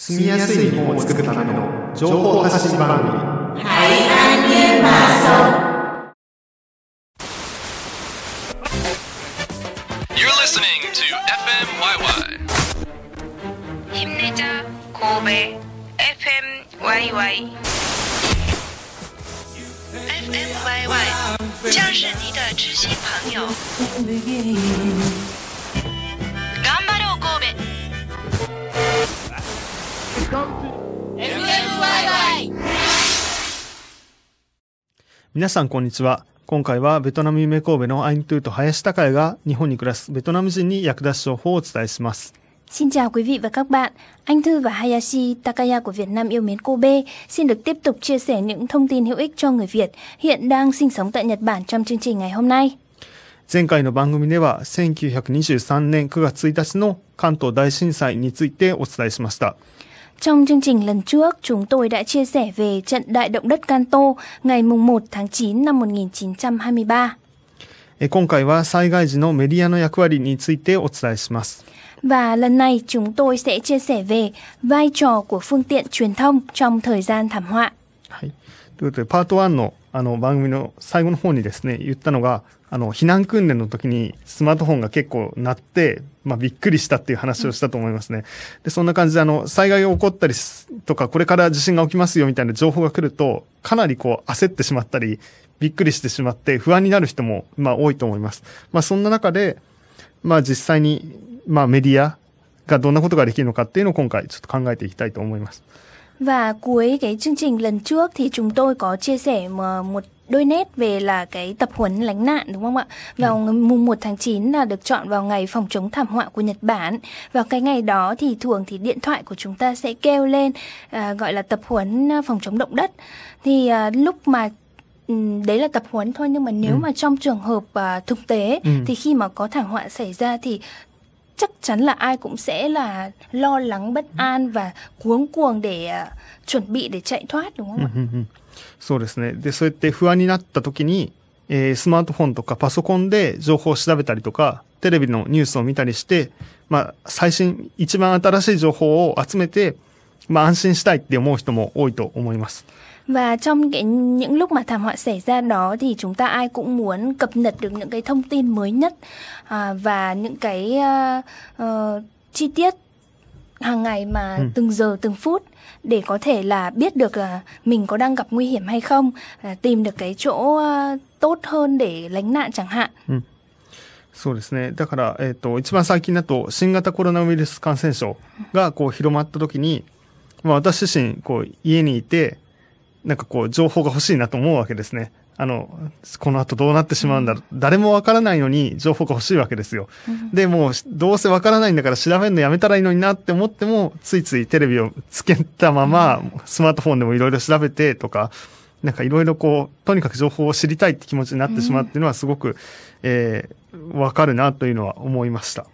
住みやすい日本を作るための情報発信番組「ハイアンニューパーソン」You're listening to FMYY ヒムネジャ神戸 FMYY FMYY 将是你的知心朋友。皆さんこんにちは今回はベトナム夢神戸のアイントゥーと林孝也が日本に暮らすベトナム人に役立つ情報をお伝えします Xin chào quý vị và các bạn. Anh Thư và Hayashi Takaya của Việt Nam yêu mến Kobe xin được tiếp tục chia sẻ những thông tin hữu ích cho người Việt hiện đang sinh sống tại Nhật Bản trong chương trình ngày hôm nay. 前回の番組では1923年9月1日の関東大震災についてお伝えしました Trong chương trình lần trước, chúng tôi đã chia sẻ về trận đại động đất Kanto ngày mùng 1 tháng 9 năm 1923. え今回は災害時のメディアの役割についてお伝えします Và lần này chúng tôi sẽ chia sẻ về vai trò của phương tiện truyền thông trong thời gian thảm họa. はい。ということで、パート1の あの番組の最後の方にですね、言ったのが、あの、避難訓練の時にスマートフォンが結構鳴って、まあ、びっくりしたっていう話をしたと思いますね。で、そんな感じで、あの、災害が起こったりとか、これから地震が起きますよみたいな情報が来ると、かなりこう、焦ってしまったり、びっくりしてしまって、不安になる人も、まあ、多いと思います。まあ、そんな中で、まあ、実際に、まあ、メディアがどんなことができるのかっていうのを今回ちょっと考えていきたいと思います。Và cuối cái chương trình lần trước thì chúng tôi có chia sẻ mà một đôi nét về là cái tập huấn lánh nạn đúng không ạ? Vào ngày mùng 1 tháng 9 là được chọn vào ngày phòng chống thảm họa của Nhật Bản. Vào cái ngày đó thì thường thì điện thoại của chúng ta sẽ kêu lên à, gọi là tập huấn à, phòng chống động đất. Thì à, lúc mà ừm, đấy là tập huấn thôi nhưng mà nếu mà trong trường hợp à, thực tế Ừ. thì khi mà có thảm họa xảy ra thì chắc chắn là ai cũng sẽ là lo lắng bất an và cuống cuồng để chuẩn bị để chạy thoát đúng không ạ? そうですね。で、そうやって不安になった時に、えースマートフォンとかパソコンで情報を調べたりとか、テレビのニュースを見たりして、まあ、最新、一番新しい情報を集めて、まあ、安心したいって思う人も多いと思います。Và trong cái những lúc mà thảm họa xảy ra đó thì chúng ta ai cũng muốn cập nhật được những cái thông tin mới nhất à, và những cái à, ờ, chi tiết hàng ngày mà Ừ. từng giờ từng phút để có thể là biết được là mình có đang gặp nguy hiểm hay không, à, tìm được cái chỗ à, tốt hơn để lánh nạn chẳng hạn. そうですね。だから、えっ、と、一番最近だと、新型コロナウイルス感染症がこう広まった時に、まあ私自身、こう、家にいて、 なんかこう、情報が欲しいなと思うわけですね。あの、この後どうなってしまうんだろう。誰もわからないのに情報が欲しいわけですよ。で、もう、どうせわからないんだから調べるのやめたらいいのになって思っても、ついついテレビをつけたまま、スマートフォンでもいろいろ調べてとか、なんかいろいろこう、とにかく情報を知りたいって気持ちになってしまうっていうのはすごく、えー、わかるなというのは思いました。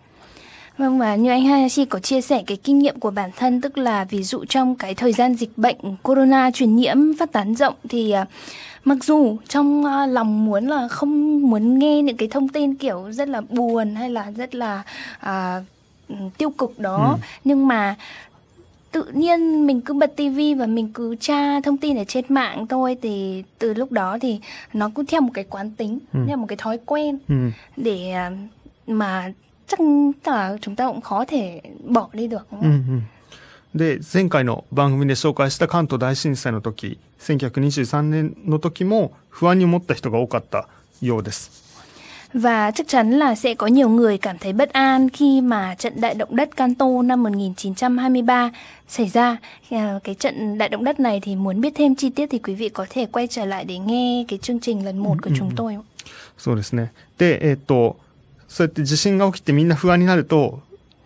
Vâng và như anh Hayashi có chia sẻ cái kinh nghiệm của bản thân tức là ví dụ trong cái thời gian dịch bệnh corona truyền nhiễm phát tán rộng thì à, mặc dù trong à, lòng muốn là không muốn nghe những cái thông tin kiểu rất là buồn hay là rất là à, ừ, tiêu cực đó nhưng mà tự nhiên mình cứ bật tivi và mình cứ tra thông tin ở trên mạng thôi thì từ lúc đó thì nó cứ theo một cái quán tính Ừ. theo một cái thói quen うん。để à, mà chắc là chúng ta cũng khó thể bỏ đi được đúng うんう không? ん。で、前回の番組で紹介した関東大震災の時、1923年の時も不安に思った人が多かったようです。 Và chắc chắn là sẽ có nhiều người cảm thấy bất an khi mà trận đại động đất Kanto năm 1923 xảy ra. À, Cái trận đại động đất này thì muốn biết thêm chi tiết thì quý vị có thể quay trở lại để nghe cái chương trình lần 1 của chúng tôi. そうですね。で、えっ、と、 そうやって地震が起きてみんな不安になると、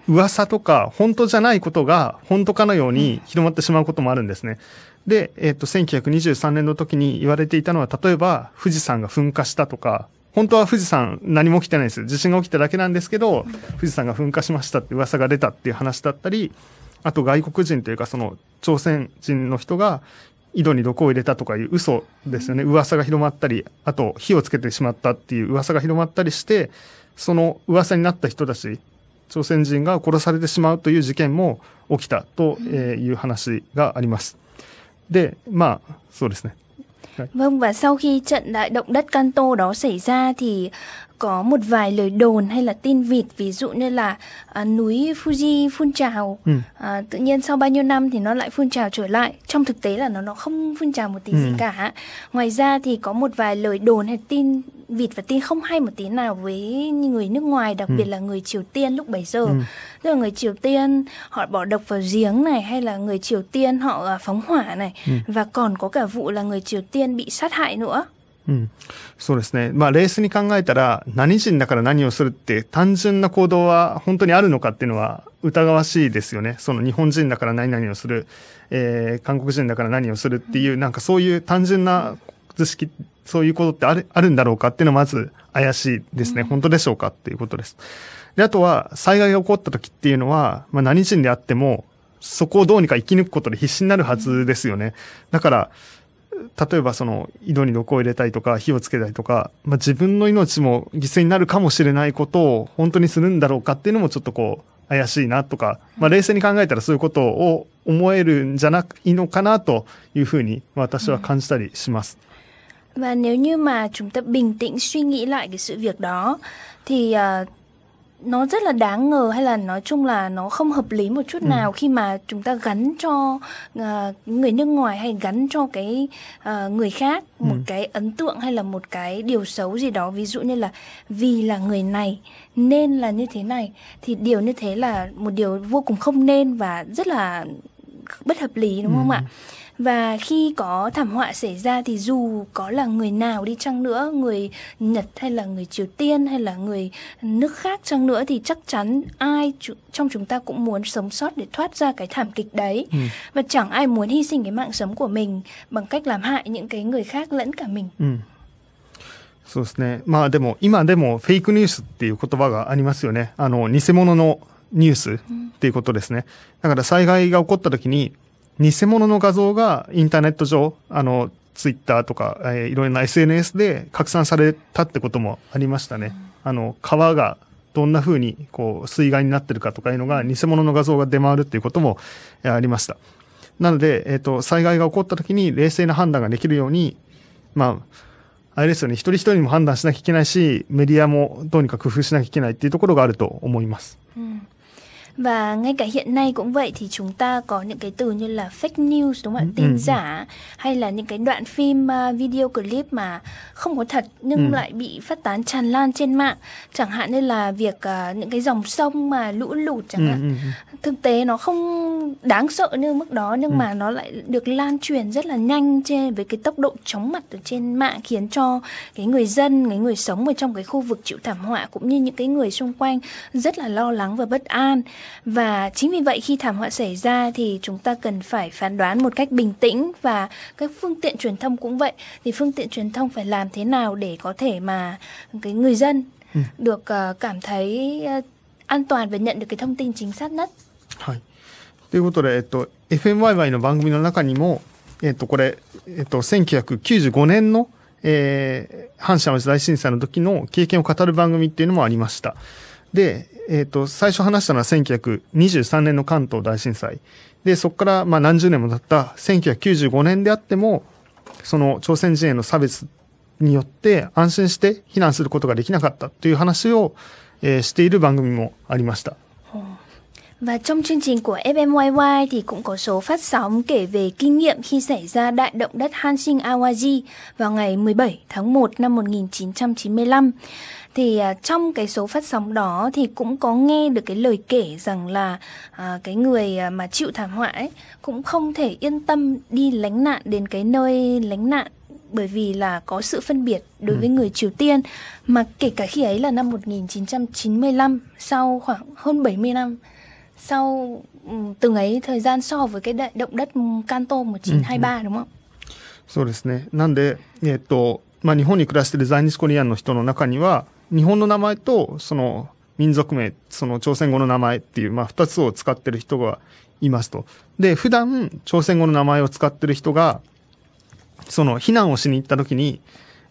噂とか本当じゃないことが本当かのように広まってしまうこともあるんですね。で、えっ、と、1923年の時に言われていたのは、例えば富士山が噴火したとか、本当は富士山何も起きてないです。地震が起きただけなんですけど、富士山が噴火しましたって噂が出たっていう話だったり、あと外国人というかその朝鮮人の人が井戸に毒を入れたとかいう嘘ですよね。噂が広まったり、あと火をつけてしまったっていう噂が広まったりして、その噂になった人たち 朝鮮人が殺されてしまうという事件も起きたとえーいう話があります。で、まあ、そうですね。 Vâng và sau khi trận đại động đất Kanto đó xảy ra thì có một vài lời đồn hay là tin vịt ví dụ như là à, núi Fuji phun trào Ừ. à, tự nhiên sau bao nhiêu năm thì nó lại phun trào trở lại trong thực tế là nó nó không phun trào một tí gì Ừ. cả ngoài ra thì có một vài lời đồn hay tin vịt và tin không hay một tí nào với người nước ngoài đặc biệt là người Triều Tiên lúc bấy giờ Ừ. tức là người Triều Tiên họ bỏ độc vào giếng này hay là người Triều Tiên họ à, phóng hỏa này và còn có cả vụ là người Triều Tiên bị sát hại nữa うん。そうですね。まあ、冷静に考えたら、何人だから何をするって、単純な行動は本当にあるのかっていうのは疑わしいですよね。その日本人だから何々をする、えー、韓国人だから何をするっていう、なんかそういう単純な図式、 そういうことってある、あるんだろうかっていうのはまず怪しいですね。本当でしょうかっていうことです。で、あとは、災害が起こった時っていうのは、まあ何人であっても、そこをどうにか生き抜くことで必死になるはずですよね。だから、例えばその井戸に毒を入れたりとか火をつけたりとか、まあ、自分の命も犠牲になるかもしれないことを本当にするんだろうかっていうのもちょっとこう怪しいなとか、まあ、冷静に考えたらそういうことを思えるんじゃないのかなというふうに私は感じたりします。Và nếu như mà chúng ta bình tĩnh suy nghĩ lại cái sự việc đó thì à, nó rất là đáng ngờ hay là nói chung là nó không hợp lý một chút nào khi mà chúng ta gắn cho à, người nước ngoài hay gắn cho cái à, người khác một cái ấn tượng hay là một cái điều xấu gì đó. Ví dụ như là vì là người này nên là như thế này thì điều như thế là một điều vô cùng không nên và rất là bất hợp lý đúng không ạ? Và khi có thảm họa xảy ra thì dù có là người nào đi chăng nữa, người Nhật hay là người Triều Tiên hay là người nước khác chăng nữa thì chắc chắn ai chu- trong chúng ta cũng muốn sống sót để thoát ra cái thảm kịch đấy. Và chẳng ai muốn hy sinh cái mạng sống của mình bằng cách làm hại những cái người khác lẫn cả mình. うん。そうですね。まあでも、今でもフェイクニュースっていう言葉がありますよね。あの、偽物のニュース っていうことですね。だから災害が起こった時に、偽物の画像がインターネット上、あの、ツイッターとか、えーいろいろな SNS で拡散されたってこともありましたね。あの、川がどんな風にこう水害になってるかとかいうのが偽物の画像が出回るっていうこともえーありました。なので、えっ、と、災害が起こった時に冷静な判断ができるように、まあ、あれですよね、一人一人にも判断しなきゃいけないし、メディアもどうにか工夫しなきゃいけないっていうところがあると思います。Và ngay cả hiện nay cũng vậy thì chúng ta có những cái từ như là fake news đúng không ạ? Tin giả hay là những cái đoạn phim à, video clip mà không có thật nhưng lại bị phát tán tràn lan trên mạng. Chẳng hạn như là việc à, những cái dòng sông mà lũ lụt chẳng hạn. Thực tế nó không đáng sợ như mức đó nhưng mà nó lại được lan truyền rất là nhanh trên với cái tốc độ chóng mặt ở trên mạng khiến cho cái người dân, cái người sống ở trong cái khu vực chịu thảm họa cũng như những cái người xung quanh rất là lo lắng và bất an. Và chính vì vậy khi thảm họa xảy ra thì chúng ta cần phải phán đoán một cách bình tĩnh và các phương tiện truyền thông cũng vậy. Thì phương tiện truyền thông phải làm thế nào để có thể mà cái người dân được ờ, cảm thấy ờ, an toàn và nhận được cái thông tin chính xác nhất. はい。ということで、えっと、FMYY の番組の中にも、えっと、これ、えっと、1995年の、えー、阪神・淡路大震災の時の経験を語る番組っていうのもありました。で、 えっーと、最初話したのは1923年の関東大震災。で、そこから、まあ、何十年も経った1995年であっても、その朝鮮人への差別によって安心して避難することができなかったという話を、えーしている番組もありました。Và trong chương trình của FMYY thì cũng có số phát sóng kể về kinh nghiệm khi xảy ra đại động đất Hanshin Awaji vào ngày 17 tháng 1 năm 1995. Thì à, trong cái số phát sóng đó thì cũng có nghe được cái lời kể rằng là à, cái người à, mà chịu thảm họa ấy cũng không thể yên tâm đi lánh nạn đến cái nơi lánh nạn bởi vì là có sự phân biệt đối với người Triều Tiên mà kể cả khi ấy là năm 1995 sau khoảng hơn 70 năm sau ừm, từng ấy thời gian so với cái đại động đất Kanto 1923 đúng không? そうですね。なんで、えっ、と、まあ、日本に暮らしている在日コリアンの人の中には、 日本の名前と、その、民族名、その朝鮮語の名前っていう、まあ、二つを使ってる人がいますと。で、普段、朝鮮語の名前を使ってる人が、その、避難をしに行った時に、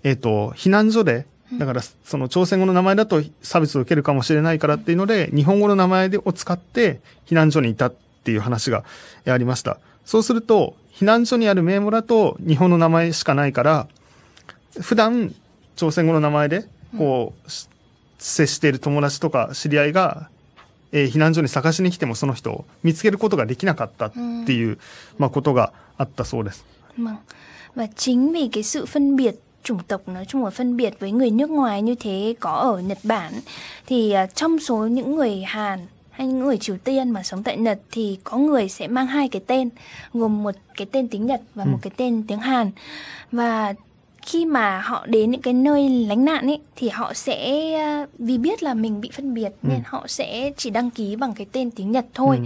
えっ、と、避難所で、だから、その朝鮮語の名前だと差別を受けるかもしれないからっていうので、日本語の名前を使って避難所にいたっていう話がありました。そうすると、避難所にある名簿だと日本の名前しかないから、普段朝鮮語の名前で、こう、し接している友達とか知り合いが、えー避難所に探しに来てもその人を見つけることができなかったっていう、まあ、ことがあったそうです。Vâng. Và chính vì cái sự phân biệt chủng tộc nói chung là phân biệt với người nước ngoài như thế có ở Nhật Bản thì trong số những người Hàn hay những người Triều Tiên mà sống tại Nhật thì có người sẽ mang hai cái tên gồm một cái tên tiếng Nhật và một cái tên tiếng Hàn và khi mà họ đến những cái nơi lánh nạn ấy thì họ sẽ à, vì biết là mình bị phân biệt nên họ sẽ chỉ đăng ký bằng cái tên tiếng Nhật thôi.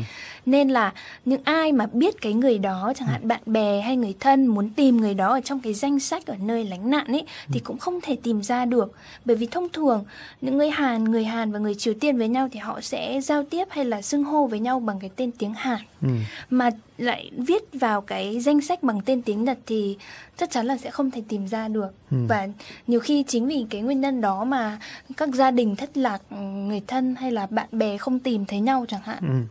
Nên là những ai mà biết cái người đó chẳng hạn bạn bè hay người thân muốn tìm người đó ở trong cái danh sách ở nơi lánh nạn ấy thì cũng không thể tìm ra được. Bởi vì thông thường những người Hàn người Hàn và người Triều Tiên với nhau thì họ sẽ giao tiếp hay là xưng hô với nhau bằng cái tên tiếng Hàn. Mà lại viết vào cái danh sách bằng tên tiếng Nhật thì chắc chắn là sẽ không thể tìm ra được và nhiều khi chính vì cái nguyên nhân đó mà các gia đình thất lạc ừ, người thân hay là bạn bè không tìm thấy nhau chẳng hạn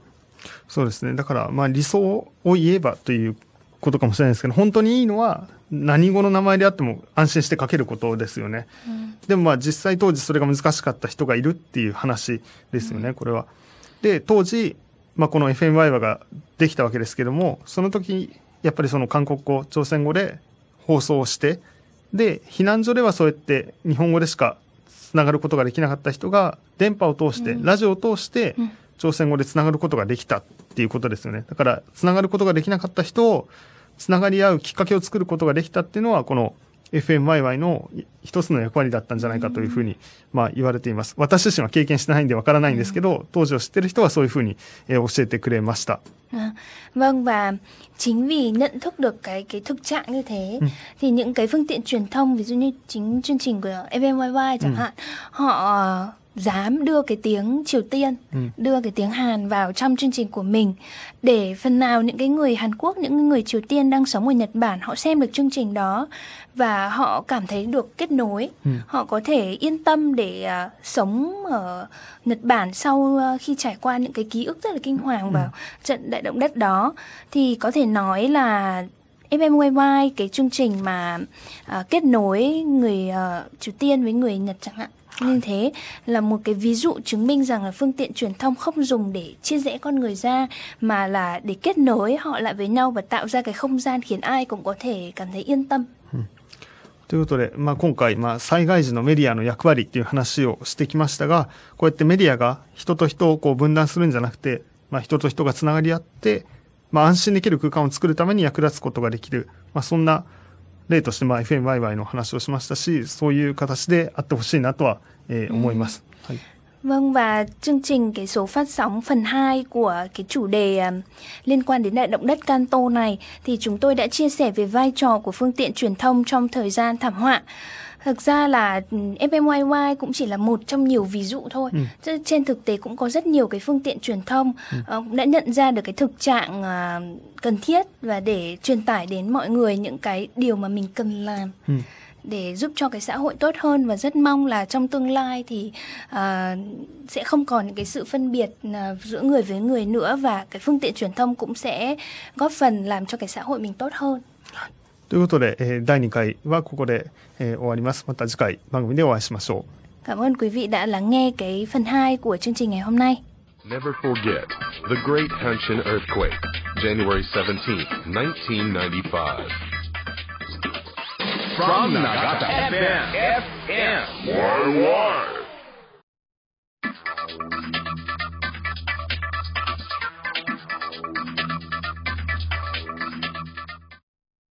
そうですね。だから、まあ理想を言えばということかもしれないですけど、本当にいいのは何語の名前であっても安心して書けることですよね。でもまあ実際当時それが難しかった人がいるっていう話ですよね、これは。で、当時、 まあこの FM ワイワができたわけですけども、その時、やっぱりその韓国語、朝鮮語で放送をして、で、避難所ではそうやって日本語でしかつながることができなかった人が電波を通して、ラジオを通して朝鮮語でつながることができたっていうことですよね。だからつながることができなかった人をつながり合うきっかけを作ることができたっていうのはこの FMYY の一つの役割だったんじゃないかというふうに、まあ言われています。私自身は経験してないんでわからないんですけど、当時を知ってる人はそういうふうに、えー教えてくれました。Vâng và chính vì nhận thức được cái cái thực trạng như thế thì những cái phương tiện truyền thông ví dụ như chính chương trình của FMYY chẳng hạn họ dám đưa cái tiếng Triều Tiên, đưa cái tiếng Hàn vào trong chương trình của mình. Để phần nào những cái người Hàn Quốc, những người Triều Tiên đang sống ở Nhật Bản họ xem được chương trình đó và họ cảm thấy được kết nối, họ có thể yên tâm để ờ, sống ở Nhật Bản sau ờ, khi trải qua những cái ký ức rất là kinh hoàng vào trận đại động đất đó thì có thể nói là FMYY cái chương trình mà à, kết nối người à, Triều Tiên với người Nhật chẳng hạn như thế là một cái ví dụ chứng minh rằng là phương tiện truyền thông không dùng để chia rẽ con người ra mà là để kết nối họ lại với nhau và tạo ra cái không gian khiến ai cũng có thể cảm thấy yên tâm. ということで、まあ、今回、まあ、災害時のメディアの役割っていう話をしてきましたが、こうやってメディアが人と人をこう分断するんじゃなくて、まあ、人と人がつながり合って、 まあ、安心できる空間を作るために役立つことができる、まあ、そんな例として、まあ、FMYY の話をしましたし、そういう形であってほしいなとは、えー思います。はい。 Vâng và chương trình cái số phát sóng phần 2 của cái chủ đề à, liên quan đến đại động đất Kanto này thì chúng tôi đã chia sẻ về vai trò của phương tiện truyền thông trong thời gian thảm họa. Thực ra là ừ, FMYY cũng chỉ là một trong nhiều ví dụ thôi. Chứ Trên thực tế cũng có rất nhiều cái phương tiện truyền thông ờ, cũng đã nhận ra được cái thực trạng à, cần thiết và để truyền tải đến mọi người những cái điều mà mình cần làm để giúp cho cái xã hội tốt hơn. Và rất mong là trong tương lai thì à, sẽ không còn những cái sự phân biệt à, giữa người với người nữa. Và cái phương tiện truyền thông cũng sẽ góp phần làm cho cái xã hội mình tốt hơn. ということで、えー第2回はここで、えー終わります。また次回番組でお会いしましょう。 Cảm ơn quý vị đã lắng nghe cái phần 2 của chương trình ngày hôm nay. Never forget the Great Hanshin Earthquake, January 17th, 1995. From Nagata FM. FM. Why, why?